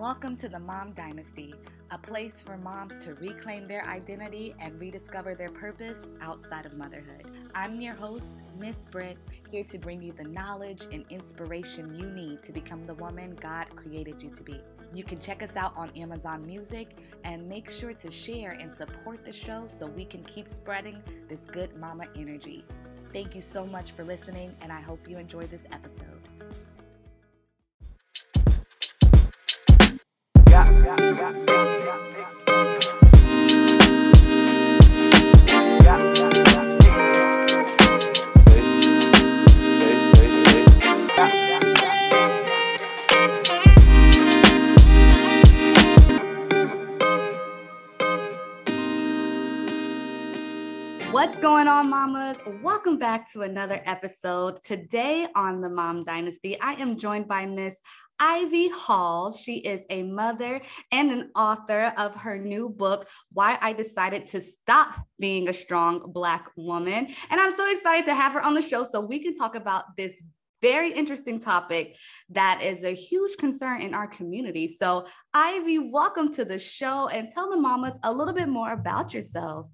Welcome to the Mom Dynasty, a place for moms to reclaim their identity and rediscover their purpose outside of motherhood. I'm your host, Miss Britt, here to bring you the knowledge and inspiration you need to become the woman God created you to be. You can check us out on Amazon Music and make sure to share and support the show so we can keep spreading this good mama energy. Thank you so much for listening, and I hope you enjoy this episode. What's going on, mamas? Welcome back to another episode. Today on the Mom Dynasty, I am joined by Miss Ivy Hall. She is a mother and an author of her new book, Why I Decided to Stop Being a Strong Black Woman. And I'm so excited to have her on the show so we can talk about this very interesting topic that is a huge concern in our community. So, Ivy, welcome to the show and tell the mamas a little bit more about yourself.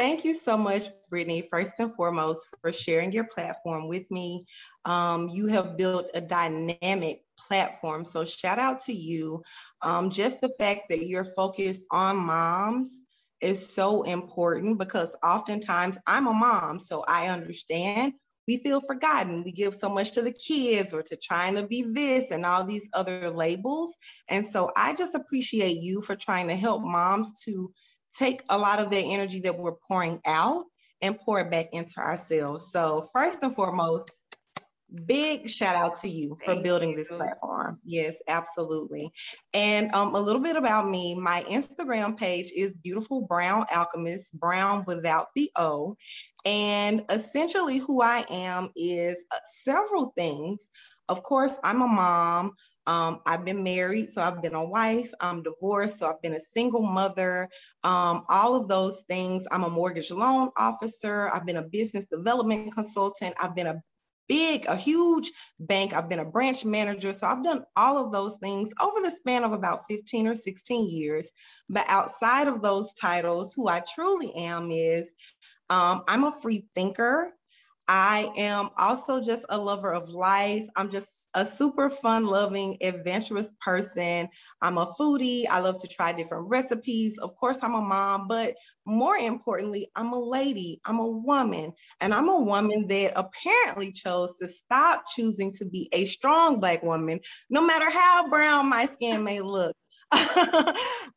Thank you so much, Brittany, first and foremost, for sharing your platform with me. Um, you have built a dynamic platform. So, shout out to you. Um, just the fact that you're focused on moms is so important because oftentimes I'm a mom, so I understand we feel forgotten. We give so much to the kids or to trying to be this and all these other labels. And so I just appreciate you for trying to help moms to take a lot of the energy that we're pouring out and pour it back into ourselves. So, first and foremost, big shout out to you for Thank building you. this platform. Yes, absolutely. And um, a little bit about me my Instagram page is Beautiful Brown Alchemist, brown without the O. And essentially, who I am is uh, several things. Of course, I'm a mom. Um, I've been married, so I've been a wife. I'm divorced, so I've been a single mother. Um, all of those things. I'm a mortgage loan officer. I've been a business development consultant. I've been a big, a huge bank. I've been a branch manager. So I've done all of those things over the span of about 15 or 16 years. But outside of those titles, who I truly am is um, I'm a free thinker. I am also just a lover of life. I'm just a super fun loving, adventurous person. I'm a foodie. I love to try different recipes. Of course, I'm a mom, but more importantly, I'm a lady. I'm a woman. And I'm a woman that apparently chose to stop choosing to be a strong Black woman, no matter how brown my skin may look.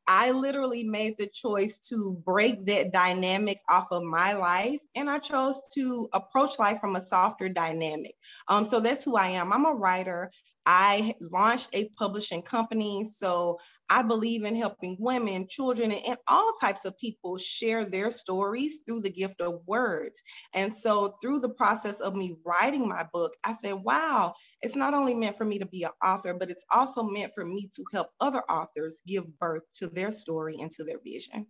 I literally made the choice to break that dynamic off of my life, and I chose to approach life from a softer dynamic. Um, so that's who I am. I'm a writer. I launched a publishing company. So I believe in helping women, children, and all types of people share their stories through the gift of words. And so, through the process of me writing my book, I said, wow, it's not only meant for me to be an author, but it's also meant for me to help other authors give birth to their story and to their vision.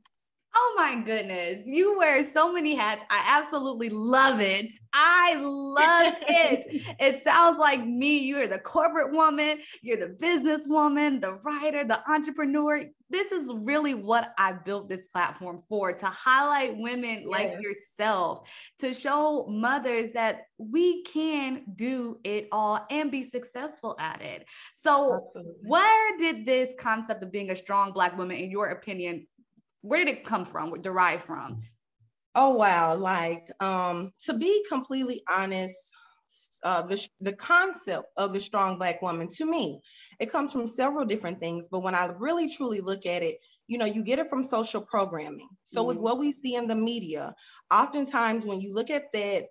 Oh my goodness. You wear so many hats. I absolutely love it. I love it. It sounds like me. You're the corporate woman, you're the business woman, the writer, the entrepreneur. This is really what I built this platform for to highlight women like yourself, to show mothers that we can do it all and be successful at it. So, Absolutely. where did this concept of being a strong Black woman, in your opinion, where did it come from? Derived from? Oh wow. Like um to be completely honest uh, the, the concept of the strong black woman to me it comes from several different things. But when i really truly look at it you know you get it from social programming. So mm-hmm. with what we see in the media. Oftentimes when you look at that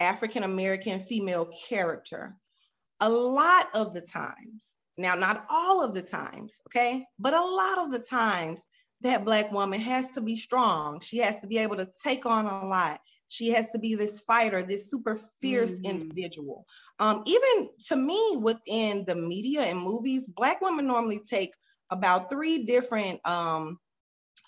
african american female character a lot of the times now not all of the times okay but a lot of the times that black woman has to be strong. She has to be able to take on a lot. She has to be this fighter, this super fierce mm-hmm. individual. Um, even to me, within the media and movies, black women normally take about three different um,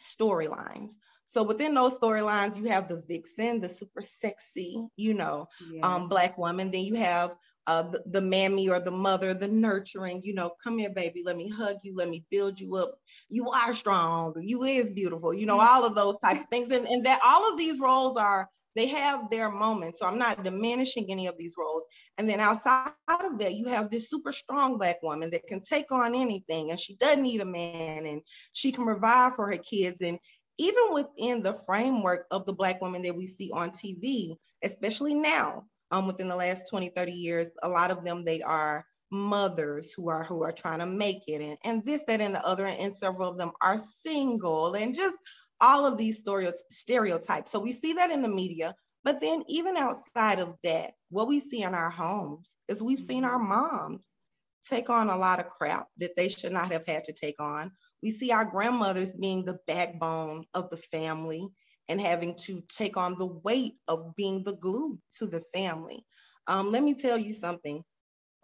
storylines. So within those storylines, you have the vixen, the super sexy, you know, yeah. um, black woman. Then you have uh, the, the mammy or the mother, the nurturing, you know, come here, baby, let me hug you, let me build you up. You are strong, you is beautiful, you know, all of those type of things. And, and that all of these roles are, they have their moments. So I'm not diminishing any of these roles. And then outside of that, you have this super strong black woman that can take on anything and she doesn't need a man and she can provide for her kids. And even within the framework of the black women that we see on TV, especially now, um, within the last 20, 30 years, a lot of them, they are mothers who are who are trying to make it and, and this, that, and the other, and several of them are single and just all of these stereotypes. So we see that in the media, but then even outside of that, what we see in our homes is we've seen our mm-hmm. moms take on a lot of crap that they should not have had to take on. We see our grandmothers being the backbone of the family and having to take on the weight of being the glue to the family. Um, let me tell you something.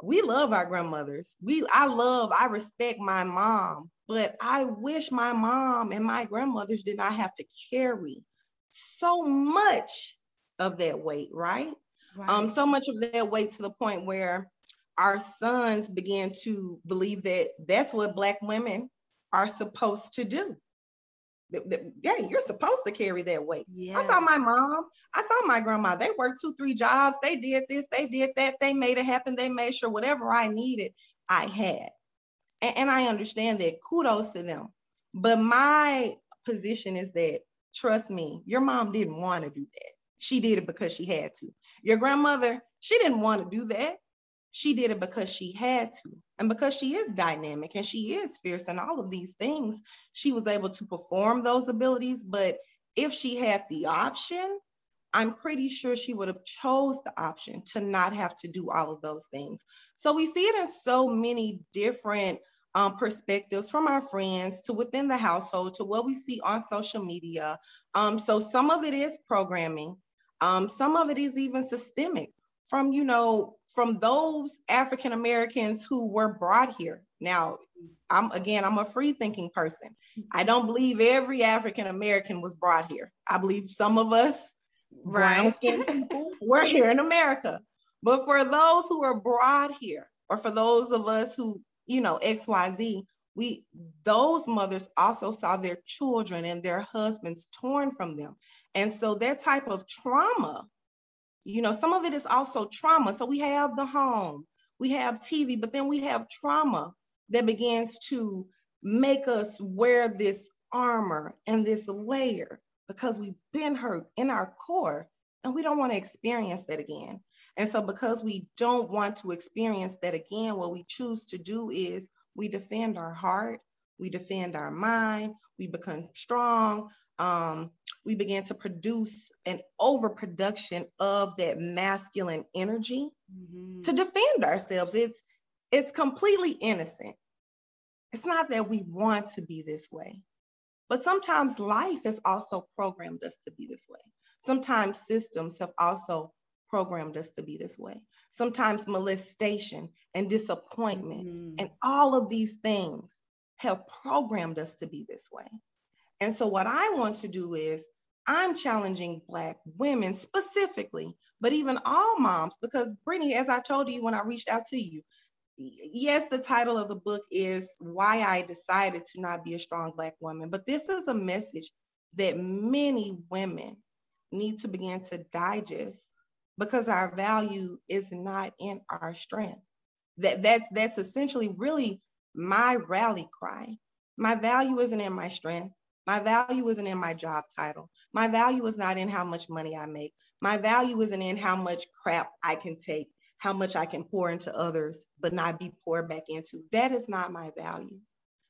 We love our grandmothers. We, I love, I respect my mom, but I wish my mom and my grandmothers did not have to carry so much of that weight, right? Um, right. Um, so much of that weight to the point where our sons began to believe that that's what black women are supposed to do yeah, you're supposed to carry that weight. Yeah. I saw my mom, I saw my grandma. They worked two, three jobs. They did this, they did that. They made it happen. They made sure whatever I needed, I had. And, and I understand that. Kudos to them. But my position is that, trust me, your mom didn't want to do that. She did it because she had to. Your grandmother, she didn't want to do that. She did it because she had to. And because she is dynamic and she is fierce and all of these things, she was able to perform those abilities. But if she had the option, I'm pretty sure she would have chose the option to not have to do all of those things. So we see it in so many different um, perspectives from our friends to within the household to what we see on social media. Um, so some of it is programming. Um, some of it is even systemic from you know from those african americans who were brought here. Now i'm again i'm a free thinking person. I don't believe every african american was brought here. I believe some of us right. people were here in america. But for those who were brought here or for those of us who you know xyz we those mothers also saw their children and their husbands torn from them. And so that type of trauma you know, some of it is also trauma. So we have the home, we have TV, but then we have trauma that begins to make us wear this armor and this layer because we've been hurt in our core and we don't want to experience that again. And so, because we don't want to experience that again, what we choose to do is we defend our heart, we defend our mind, we become strong, um, we began to produce an overproduction of that masculine energy mm-hmm. to defend ourselves. It's it's completely innocent. It's not that we want to be this way, but sometimes life has also programmed us to be this way. Sometimes systems have also programmed us to be this way. Sometimes molestation and disappointment mm-hmm. and all of these things have programmed us to be this way. And so, what I want to do is, I'm challenging Black women specifically, but even all moms, because Brittany, as I told you when I reached out to you, yes, the title of the book is Why I Decided to Not Be a Strong Black Woman, but this is a message that many women need to begin to digest because our value is not in our strength. That, that's, that's essentially really my rally cry. My value isn't in my strength. My value isn't in my job title. My value is not in how much money I make. My value isn't in how much crap I can take, how much I can pour into others, but not be poured back into. That is not my value.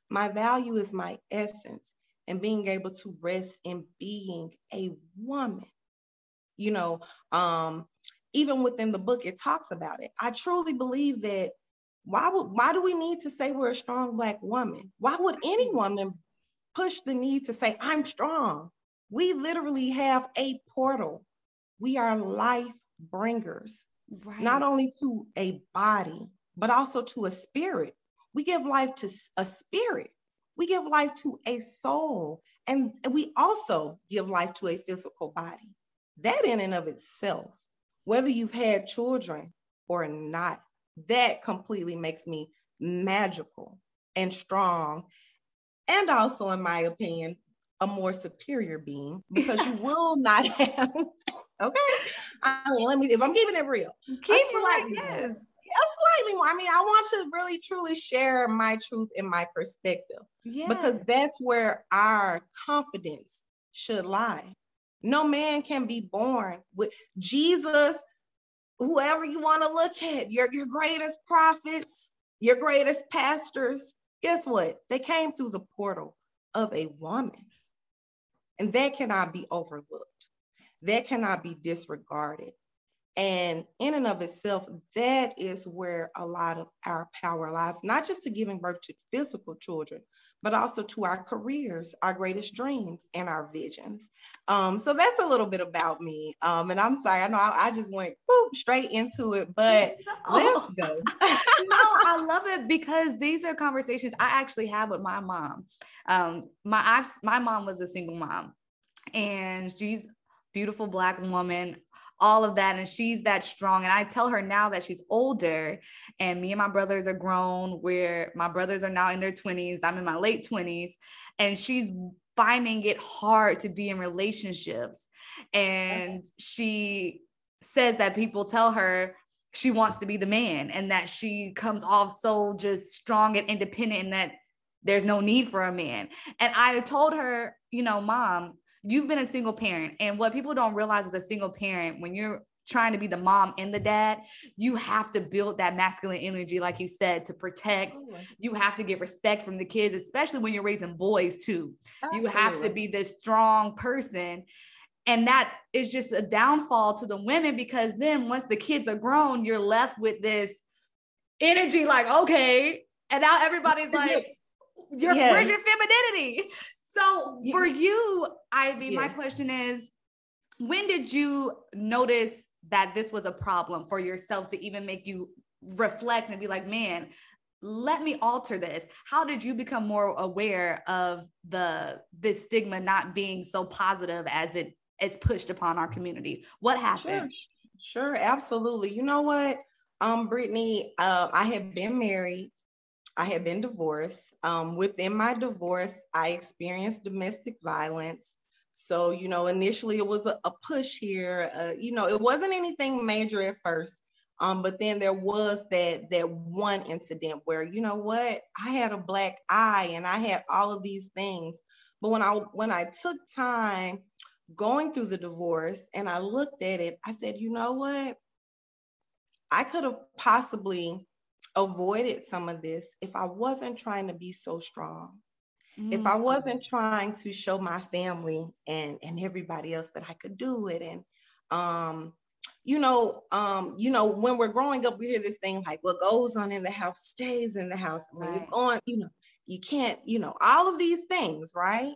My value is my essence and being able to rest in being a woman. You know, um, even within the book, it talks about it. I truly believe that why would why do we need to say we're a strong black woman? Why would any woman push the need to say, I'm strong. We literally have a portal. We are life bringers, right. not only to a body, but also to a spirit. We give life to a spirit. We give life to a soul. And we also give life to a physical body. That, in and of itself, whether you've had children or not, that completely makes me magical and strong. And also, in my opinion, a more superior being because you will not have. okay, I mean, let me. If I'm keeping it real, keep it like this. Slightly more. I mean, I want to really truly share my truth and my perspective yes. because that's where our confidence should lie. No man can be born with Jesus, whoever you want to look at, your, your greatest prophets, your greatest pastors. Guess what? They came through the portal of a woman. And that cannot be overlooked. That cannot be disregarded. And in and of itself, that is where a lot of our power lies, not just to giving birth to physical children, but also to our careers, our greatest dreams, and our visions. Um, so that's a little bit about me. Um, and I'm sorry, I know I, I just went boop, straight into it, but let's go. no, I love it because these are conversations I actually have with my mom. Um, my I've, my mom was a single mom, and she's beautiful black woman all of that and she's that strong and i tell her now that she's older and me and my brothers are grown where my brothers are now in their 20s i'm in my late 20s and she's finding it hard to be in relationships. And she says that people tell her she wants to be the man and that she comes off so just strong and independent and that there's no need for a man. And i told her you know mom you've been a single parent and what people don't realize as a single parent when you're trying to be the mom and the dad you have to build that masculine energy like you said to protect. You have to get respect from the kids especially when you're raising boys too. Absolutely. you have to be this strong person. And that is just a downfall to the women because then once the kids are grown you're left with this energy like okay and now everybody's like you're yes. your femininity so for you, Ivy, yeah. my question is when did you notice that this was a problem for yourself to even make you reflect and be like, man, let me alter this. How did you become more aware of the this stigma not being so positive as it is pushed upon our community? What happened? Sure, sure absolutely. You know what? Um, Brittany, uh, I had been married I had been divorced. Um, within my divorce, I experienced domestic violence. So, you know, initially it was a, a push here. Uh, you know, it wasn't anything major at first. Um, but then there was that that one incident where, you know what, I had a black eye and I had all of these things. But when I when I took time going through the divorce and I looked at it, I said, you know what? I could have possibly avoided some of this if I wasn't trying to be so strong. If I mm. wasn't trying to show my family and and everybody else that I could do it and um you know um you know when we're growing up we hear this thing like what goes on in the house stays in the house and when right. you're going you know you can't you know all of these things right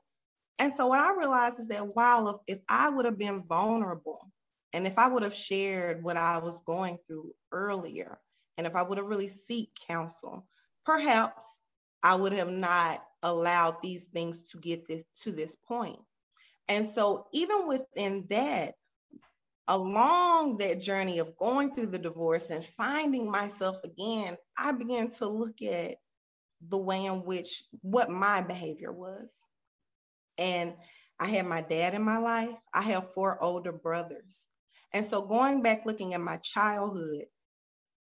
and so what I realized is that wow if, if I would have been vulnerable and if I would have shared what I was going through earlier and if I would have really seek counsel, perhaps I would have not allowed these things to get this to this point. And so even within that, along that journey of going through the divorce and finding myself again, I began to look at the way in which what my behavior was. And I had my dad in my life. I have four older brothers. And so going back looking at my childhood,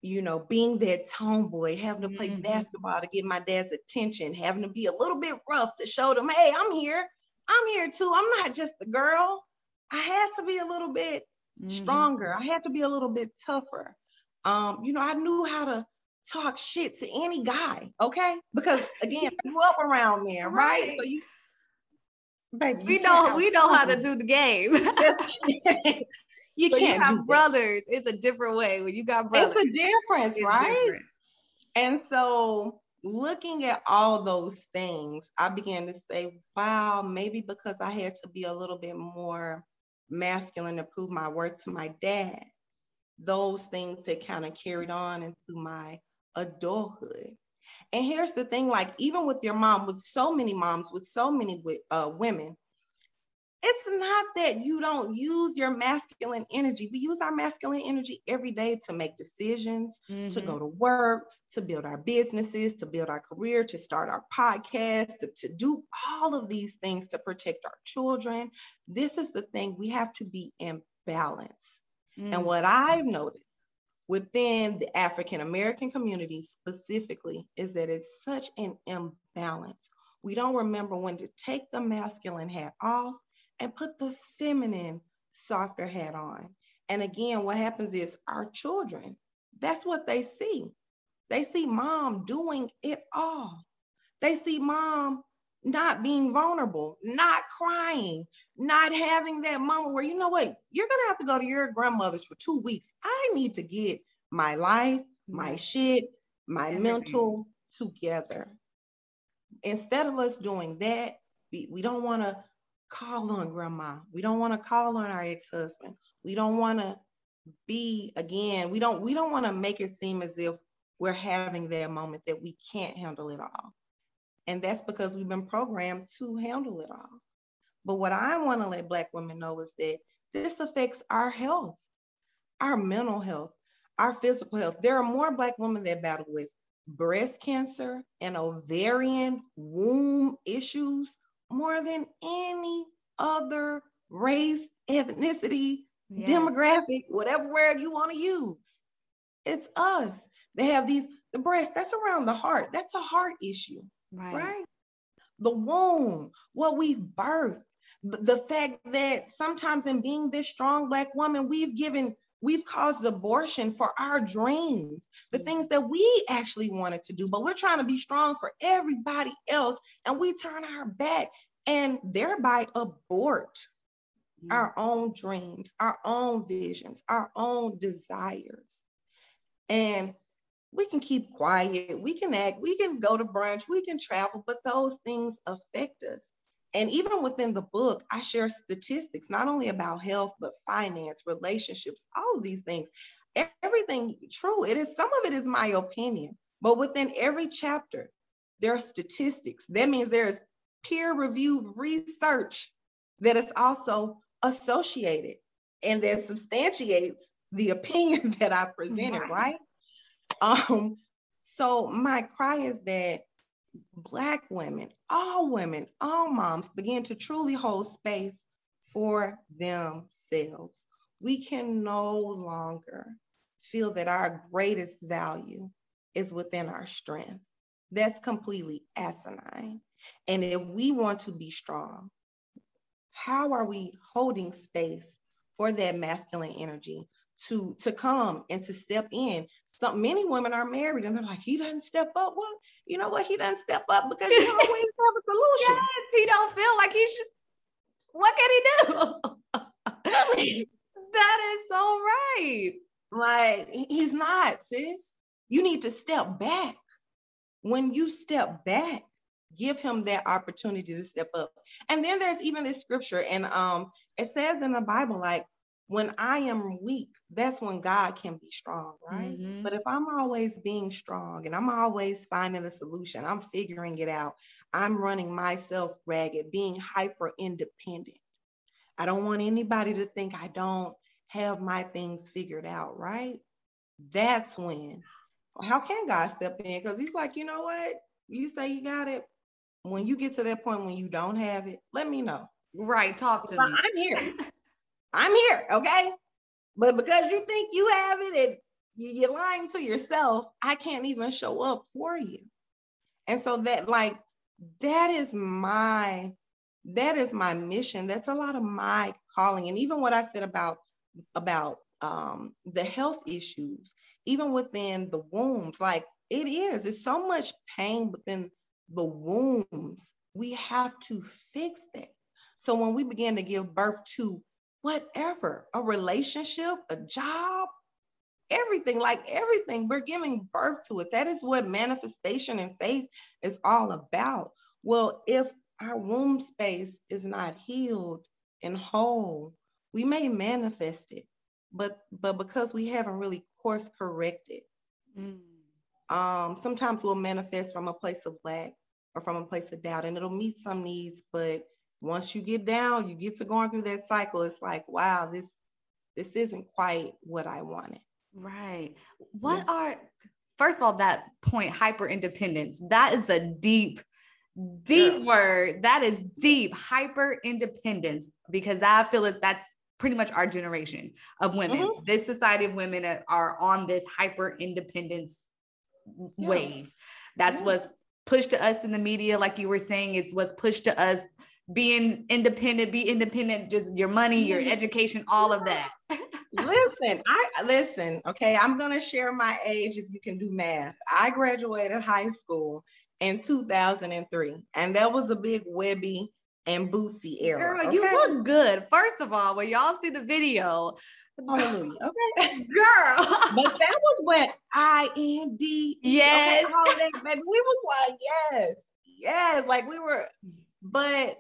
you know, being that tomboy, having to play mm-hmm. basketball to get my dad's attention, having to be a little bit rough to show them, hey, I'm here. I'm here too. I'm not just the girl. I had to be a little bit mm-hmm. stronger. I had to be a little bit tougher. Um, you know, I knew how to talk shit to any guy, okay? Because again, I grew up around men, right? right? So you, baby, we know we know how to do the game. you so can't you have brothers. It's a different way when you got brothers. It's a difference, it's right? Different. And so looking at all those things, I began to say, wow, maybe because I had to be a little bit more masculine to prove my worth to my dad, those things had kind of carried on into my adulthood. And here's the thing like, even with your mom, with so many moms, with so many uh, women, it's not that you don't use your masculine energy. We use our masculine energy every day to make decisions, mm-hmm. to go to work, to build our businesses, to build our career, to start our podcast, to, to do all of these things to protect our children. This is the thing we have to be in balance. Mm-hmm. And what I've noticed within the African American community specifically is that it's such an imbalance. We don't remember when to take the masculine hat off and put the feminine, softer hat on. And again, what happens is our children, that's what they see. They see mom doing it all. They see mom not being vulnerable, not crying, not having that moment where, you know what, you're going to have to go to your grandmother's for two weeks. I need to get my life, my shit, my Everything. mental together. Instead of us doing that, we, we don't want to call on grandma. We don't want to call on our ex-husband. We don't want to be again, we don't we don't want to make it seem as if we're having that moment that we can't handle it all. And that's because we've been programmed to handle it all. But what I want to let Black women know is that this affects our health, our mental health, our physical health. There are more Black women that battle with breast cancer and ovarian womb issues more than any other race, ethnicity, yeah. demographic, whatever word you want to use. It's us. They have these, the breast, that's around the heart. That's a heart issue, right? right? The womb, what we've birthed, the fact that sometimes in being this strong Black woman, we've given we've caused abortion for our dreams, the mm. things that we actually wanted to do, but we're trying to be strong for everybody else. And we turn our back and thereby abort mm. our own dreams, our own visions, our own desires. And we can keep quiet, we can act, we can go to brunch, we can travel, but those things affect us. And even within the book, I share statistics, not only about health, but finance, relationships, all of these things. Everything true. It is some of it is my opinion, but within every chapter, there are statistics. That means there is peer-reviewed research that is also associated and that substantiates the opinion that I presented, right? right? Um, so my cry is that Black women, all women, all moms begin to truly hold space for themselves. We can no longer feel that our greatest value is within our strength. That's completely asinine. And if we want to be strong, how are we holding space for that masculine energy to, to come and to step in some many women are married and they're like, he doesn't step up. Well, you know what? He doesn't step up because you always have a solution. Yes, he don't feel like he should. What can he do? that is so right. Like he's not, sis. You need to step back. When you step back, give him that opportunity to step up. And then there's even this scripture, and um, it says in the Bible, like when I am weak, that's when God can be strong, right? Mm-hmm. But if I'm always being strong and I'm always finding the solution, I'm figuring it out, I'm running myself ragged, being hyper independent. I don't want anybody to think I don't have my things figured out, right? That's when, how can God step in? Because He's like, you know what? You say you got it. When you get to that point when you don't have it, let me know. Right. Talk to me. I'm here. I'm here, okay? But because you think you have it and you're lying to yourself, I can't even show up for you. And so that like that is my that is my mission. That's a lot of my calling. And even what I said about about um, the health issues, even within the wombs, like it is, it's so much pain within the wombs. We have to fix that. So when we begin to give birth to whatever, a relationship, a job, everything, like everything, we're giving birth to it. That is what manifestation and faith is all about. Well, if our womb space is not healed and whole, we may manifest it, but but because we haven't really course corrected, mm. um, sometimes we'll manifest from a place of lack or from a place of doubt, and it'll meet some needs, but once you get down, you get to going through that cycle. It's like, wow, this this isn't quite what I wanted. Right. What yeah. are first of all that point hyper independence? That is a deep deep yeah. word. That is deep hyper independence because I feel that that's pretty much our generation of women. Mm-hmm. This society of women are on this hyper independence yeah. wave. That's what's pushed to us in the media, like you were saying, it's what's pushed to us being independent, be independent, just your money, your mm-hmm. education, all of that. listen, I listen, okay. I'm gonna share my age if you can do math. I graduated high school in 2003, and that was a big Webbie and Boosie era. Girl, okay? you look good. First of all, when y'all see the video, Hallelujah. Okay. Girl. but that was when I N D. Yes. Okay, that, baby. We was like, yes, yes. Like we were, but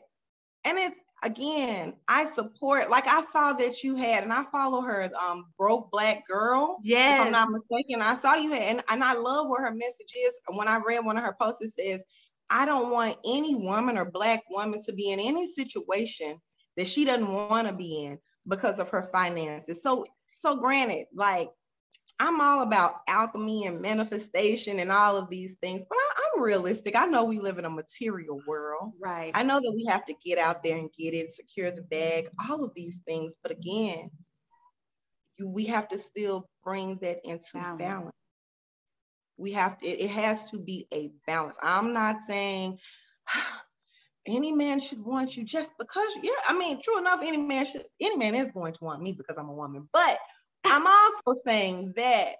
and it's again, I support, like I saw that you had, and I follow her, um, broke black girl. Yeah. If I'm not mistaken. I saw you had, and, and I love what her message is. When I read one of her posts, it says, I don't want any woman or black woman to be in any situation that she doesn't want to be in because of her finances. So, so granted, like I'm all about alchemy and manifestation and all of these things, but I, realistic. I know we live in a material world. Right. I know that we have to get out there and get it, secure the bag, all of these things. But again, you, we have to still bring that into balance. balance we have to, it, it has to be a balance. I'm not saying any man should want you just because, yeah, I mean, true enough, any man should, any man is going to want me because I'm a woman. But I'm also saying that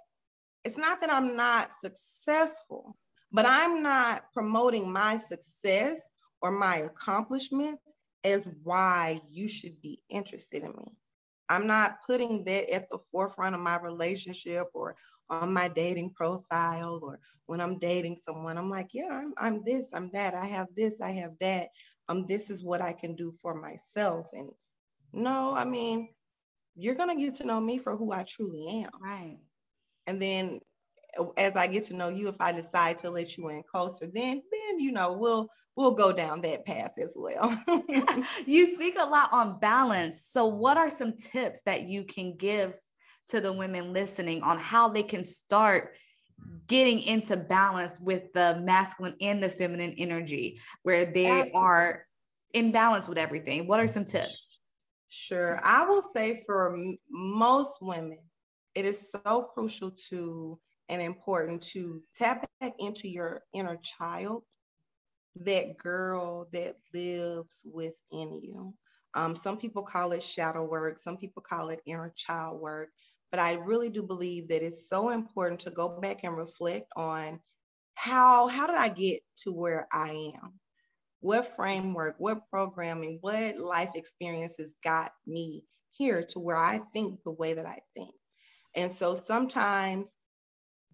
it's not that I'm not successful, but I'm not promoting my success or my accomplishments as why you should be interested in me. I'm not putting that at the forefront of my relationship or on my dating profile or when I'm dating someone, I'm like, yeah, I'm, I'm this, I'm that, I have this, I have that. Um, this is what I can do for myself. And no, I mean, you're gonna get to know me for who I truly am. Right. And then as I get to know you, if I decide to let you in closer, then then you know we'll we'll go down that path as well. you speak a lot on balance. So what are some tips that you can give to the women listening on how they can start getting into balance with the masculine and the feminine energy where they Absolutely. are in balance with everything what are some tips sure i will say for most women it is so crucial to and important to tap back into your inner child that girl that lives within you um, some people call it shadow work some people call it inner child work but I really do believe that it's so important to go back and reflect on how how did I get to where I am? What framework, what programming, what life experiences got me here to where I think the way that I think. And so sometimes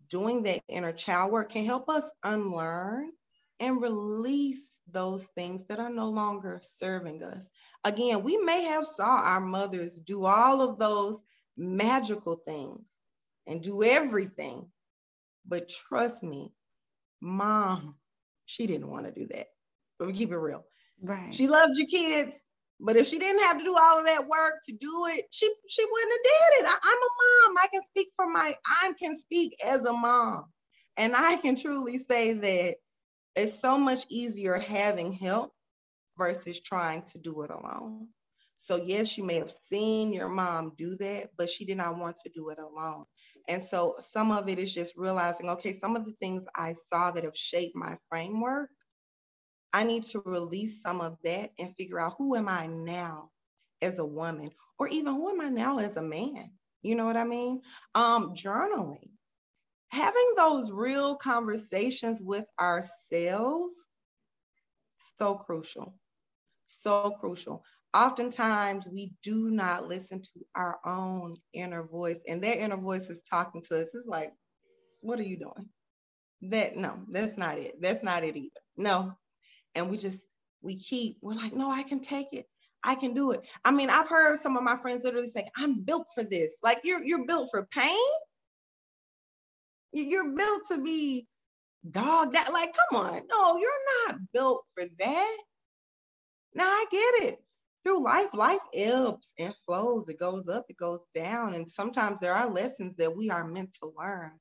doing that inner child work can help us unlearn and release those things that are no longer serving us. Again, we may have saw our mothers do all of those magical things and do everything. But trust me, mom, she didn't want to do that. Let me keep it real. Right. She loved your kids, but if she didn't have to do all of that work to do it, she she wouldn't have did it. I, I'm a mom. I can speak for my I can speak as a mom. And I can truly say that it's so much easier having help versus trying to do it alone. So, yes, you may have seen your mom do that, but she did not want to do it alone. And so, some of it is just realizing okay, some of the things I saw that have shaped my framework, I need to release some of that and figure out who am I now as a woman, or even who am I now as a man? You know what I mean? Um, journaling, having those real conversations with ourselves, so crucial. So crucial. Oftentimes we do not listen to our own inner voice and their inner voice is talking to us. It's like what are you doing? That no that's not it. That's not it either. No and we just we keep we're like no i can take it i can do it i mean i've heard some of my friends literally say i'm built for this like you're you're built for pain you're built to be dog that like come on no you're not built for that Now I get it. Through life, life ebbs and flows. It goes up, it goes down. And sometimes there are lessons that we are meant to learn.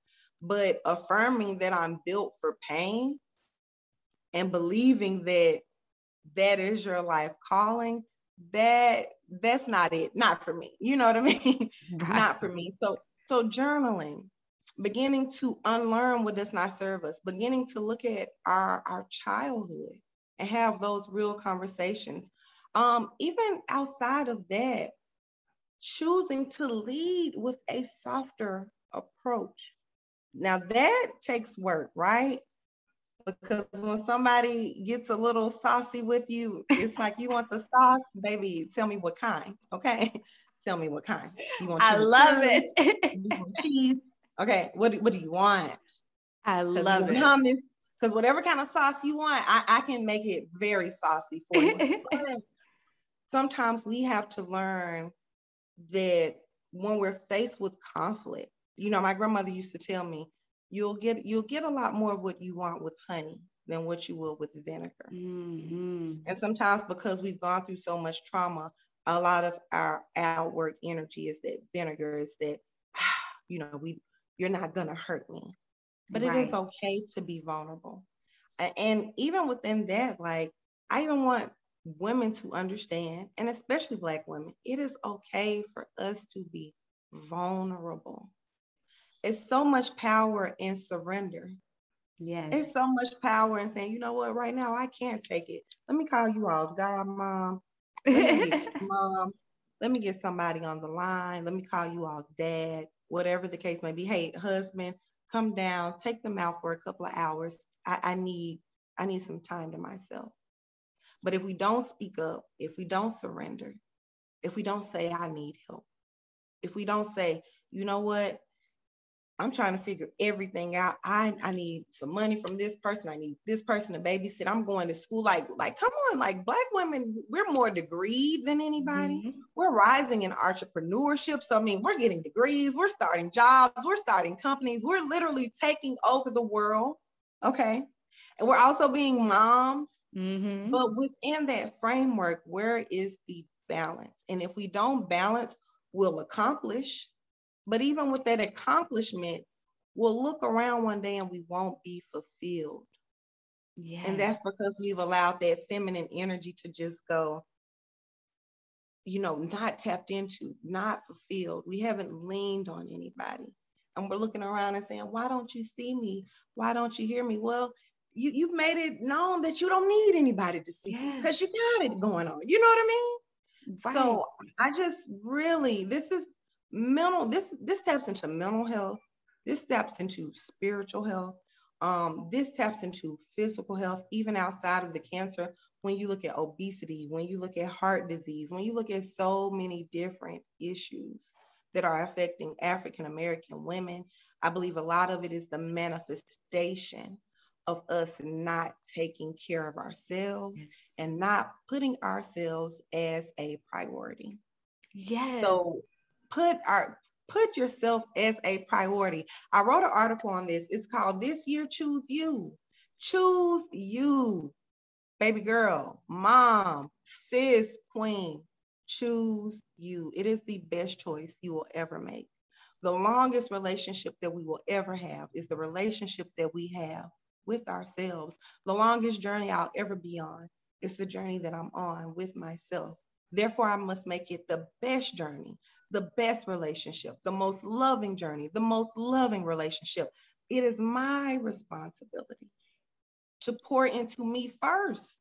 But affirming that I'm built for pain and believing that that is your life calling, that that's not it. Not for me. You know what I mean? Right. not for me. So so journaling, beginning to unlearn what does not serve us, beginning to look at our, our childhood and have those real conversations. Um, even outside of that, choosing to lead with a softer approach. Now that takes work, right? Because when somebody gets a little saucy with you, it's like you want the sauce, baby. Tell me what kind, okay? tell me what kind. You want I love it. Okay, what do, what do you want? I love it. Because whatever kind of sauce you want, I, I can make it very saucy for you. sometimes we have to learn that when we're faced with conflict, you know, my grandmother used to tell me, you'll get you'll get a lot more of what you want with honey than what you will with vinegar. Mm-hmm. And sometimes because we've gone through so much trauma, a lot of our outward energy is that vinegar is that, you know, we you're not gonna hurt me. But right. it is okay to be vulnerable. And even within that, like I even want women to understand, and especially Black women, it is okay for us to be vulnerable. It's so much power in surrender. Yes. It's so much power in saying, you know what, right now I can't take it. Let me call you all God mom. Let me get mom. Let me get somebody on the line. Let me call you all's dad, whatever the case may be. Hey, husband, come down, take them out for a couple of hours. I, I need, I need some time to myself. But if we don't speak up, if we don't surrender, if we don't say, I need help, if we don't say, you know what, I'm trying to figure everything out. I, I need some money from this person. I need this person to babysit. I'm going to school. Like, like, come on, like black women, we're more degreed than anybody. Mm-hmm. We're rising in entrepreneurship. So I mean, we're getting degrees, we're starting jobs, we're starting companies, we're literally taking over the world. Okay. And we're also being moms. Mm-hmm. But within that framework, where is the balance? And if we don't balance, we'll accomplish but even with that accomplishment, we'll look around one day and we won't be fulfilled. Yeah. And that's because we've allowed that feminine energy to just go, you know, not tapped into, not fulfilled. We haven't leaned on anybody. And we're looking around and saying, why don't you see me? Why don't you hear me? Well, you, you've made it known that you don't need anybody to see because you got it going on. You know what I mean? Right. So I just really, this is mental this this taps into mental health. This taps into spiritual health. Um, this taps into physical health even outside of the cancer. When you look at obesity when you look at heart disease when you look at so many different issues that are affecting african american women i believe a lot of it is the manifestation of us not taking care of ourselves yes. and not putting ourselves as a priority. Yes. So put our put yourself as a priority. I wrote an article on this. It's called This Year Choose You. Choose you, baby girl, mom, sis, queen. Choose you. It is the best choice you will ever make. The longest relationship that we will ever have is the relationship that we have with ourselves. The longest journey I'll ever be on is the journey that I'm on with myself. Therefore, I must make it the best journey the best relationship, the most loving journey, the most loving relationship. It is my responsibility to pour into me first.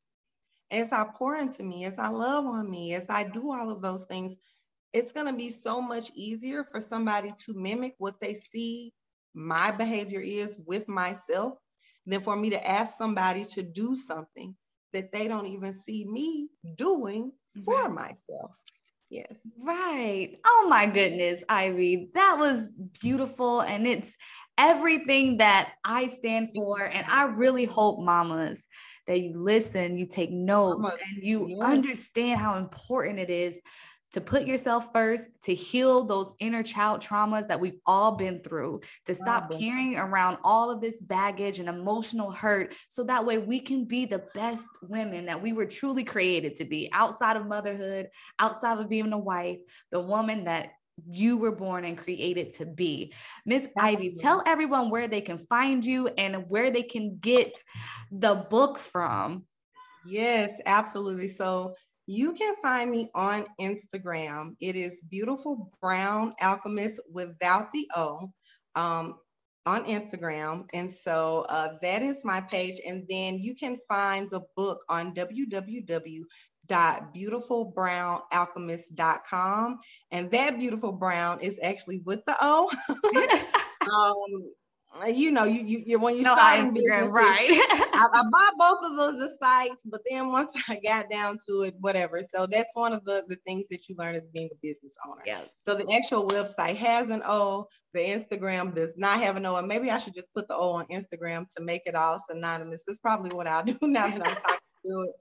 As I pour into me, as I love on me, as I do all of those things, it's going to be so much easier for somebody to mimic what they see my behavior is with myself than for me to ask somebody to do something that they don't even see me doing for myself. Yes. Right. Oh my goodness, Ivy. That was beautiful. And it's everything that I stand for. And I really hope, mamas, that you listen, you take notes, and you understand how important it is to put yourself first, to heal those inner child traumas that we've all been through, to stop wow. carrying around all of this baggage and emotional hurt, so that way we can be the best women that we were truly created to be outside of motherhood, outside of being a wife, the woman that you were born and created to be. Miss Ivy, tell everyone where they can find you and where they can get the book from. Yes, absolutely. So you can find me on Instagram. It is Beautiful Brown Alchemist without the O um, on Instagram. And so uh, that is my page. And then you can find the book on www.beautifulbrownalchemist.com. And that beautiful brown is actually with the O. um, Uh, you know, you you, you when you no, start business, right? I, I, bought both of those the sites, but then once I got down to it, whatever. So that's one of the the things that you learn as being a business owner. Yeah. So the actual website has an O. The Instagram does not have an O, and maybe I should just put the O on Instagram to make it all synonymous. That's probably what I'll do now that I'm talking to it.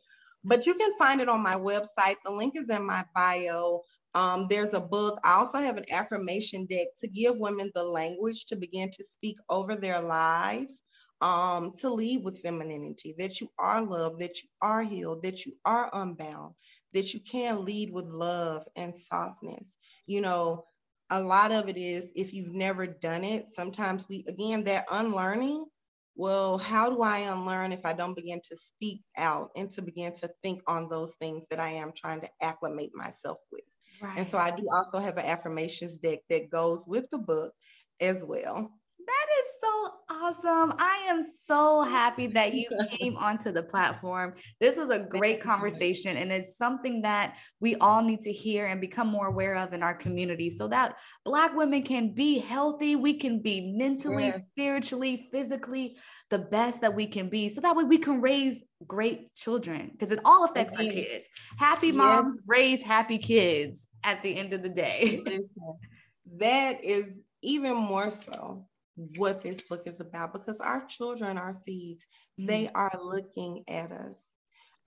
But you can find it on my website. The link is in my bio. Um, there's a book. I also have an affirmation deck to give women the language to begin to speak over their lives, um, to lead with femininity, that you are loved, that you are healed, that you are unbound, that you can lead with love and softness. You know, a lot of it is if you've never done it, sometimes we, again, that unlearning. Well, how do I unlearn if I don't begin to speak out and to begin to think on those things that I am trying to acclimate myself with? Right. And so I do also have an affirmations deck that goes with the book as well. That is so awesome. I am so happy that you came onto the platform. This was a great conversation, and it's something that we all need to hear and become more aware of in our community so that Black women can be healthy. We can be mentally, yeah. spiritually, physically the best that we can be. So that way we can raise great children because it all affects our kids. Happy moms raise happy kids at the end of the day. that is even more so what this book is about because our children are seeds. Mm-hmm. They are looking at us.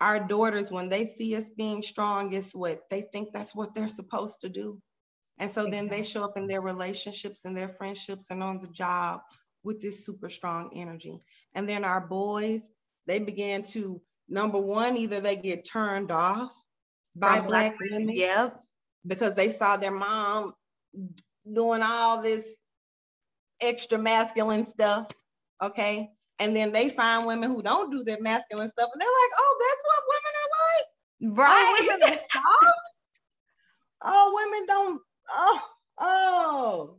Our daughters, when they see us being strong, guess what? They think that's what they're supposed to do. And so then they show up in their relationships and their friendships and on the job with this super strong energy. And then our boys, they began to, number one, either they get turned off by black women. Yep. Because they saw their mom doing all this extra masculine stuff. Okay. And then they find women who don't do that masculine stuff, and they're like, "Oh, that's what women are like." Right. Oh, women, oh, women don't. Oh, oh.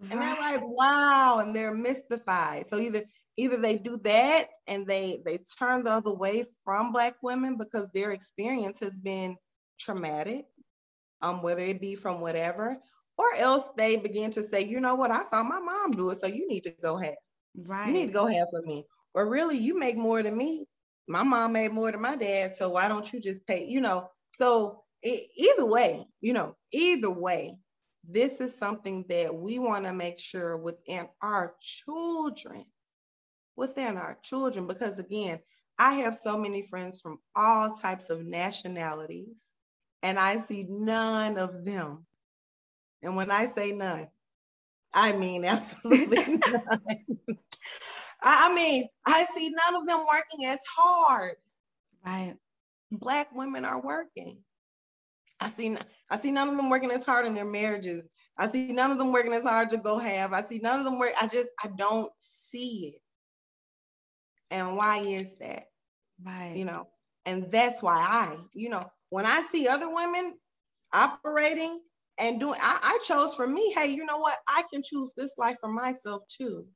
Right. And they're like, "Wow!" And they're mystified. So either either they do that and they they turn the other way from black women because their experience has been traumatic, um, whether it be from whatever, or else they begin to say, you know what, I saw my mom do it, so you need to go have. Right. You need to go have for me. Or really, you make more than me. My mom made more than my dad, so why don't you just pay? You know, so it, either way, you know, either way, this is something that we want to make sure within our children, within our children, because again, I have so many friends from all types of nationalities, and I see none of them and when I say none, I mean absolutely none. I mean, I see none of them working as hard. Right. Black women are working. I see I see none of them working as hard in their marriages. I see none of them working as hard to go have. I see none of them work. I just I don't see it. And why is that? Right. You know, and that's why I, you know, when I see other women operating and doing I, I chose for me hey you know what? I can choose this life for myself too.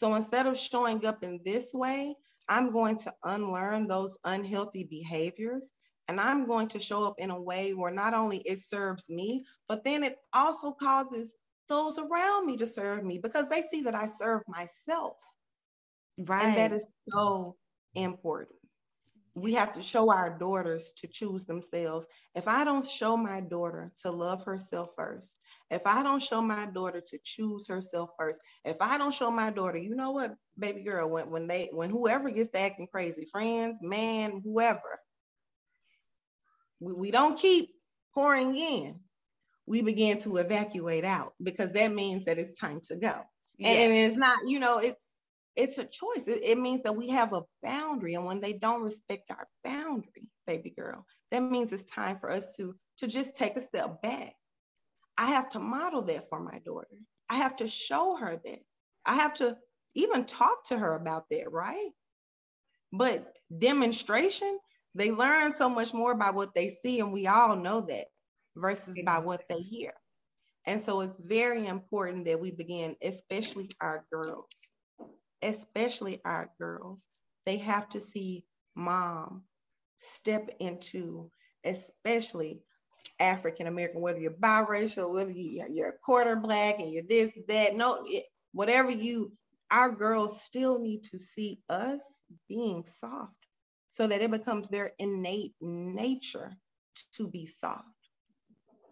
So instead of showing up in this way i'm going to unlearn those unhealthy behaviors. And i'm going to show up in a way where not only it serves me but then it also causes those around me to serve me because they see that i serve myself. Right and that is so important we have to show our daughters to choose themselves. If I don't show my daughter to love herself first, if I don't show my daughter to choose herself first, if I don't show my daughter, you know what, baby girl, when, when they when whoever gets to acting crazy, friends, man, whoever, we, we don't keep pouring in. we begin to evacuate out because that means that it's time to go. And, and it's not, you know, it it's a choice. It, it means that we have a boundary. And when they don't respect our boundary, baby girl, that means it's time for us to, to just take a step back. I have to model that for my daughter. I have to show her that. I have to even talk to her about that, right? But demonstration, they learn so much more by what they see, and we all know that versus by what they hear. And so it's very important that we begin, especially our girls, especially our girls. They have to see mom step into, especially African American, whether you're biracial, whether you're a quarter black and you're this, that, no, it, whatever you, our girls still need to see us being soft so that it becomes their innate nature to be soft.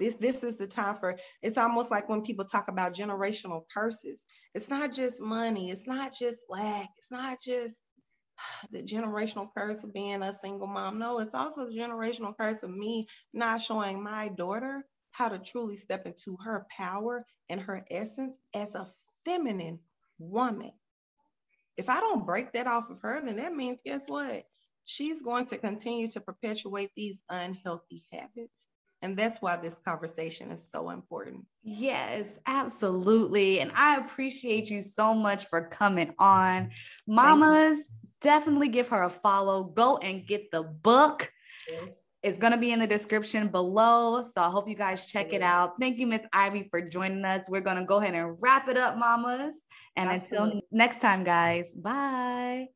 This, this is the time for it's almost like when people talk about generational curses. It's not just money, it's not just lack, it's not just the generational curse of being a single mom. No, it's also the generational curse of me not showing my daughter how to truly step into her power and her essence as a feminine woman. If I don't break that off of her, then that means guess what? She's going to continue to perpetuate these unhealthy habits. And that's why this conversation is so important. Yes, absolutely. And I appreciate you so much for coming on. Mamas, definitely give her a follow. Go and get the book. It's going to be in the description below. So I hope you guys check it out. Thank you, Miss Ivy, for joining us. We're going to go ahead and wrap it up, mamas. And until next time, guys, bye.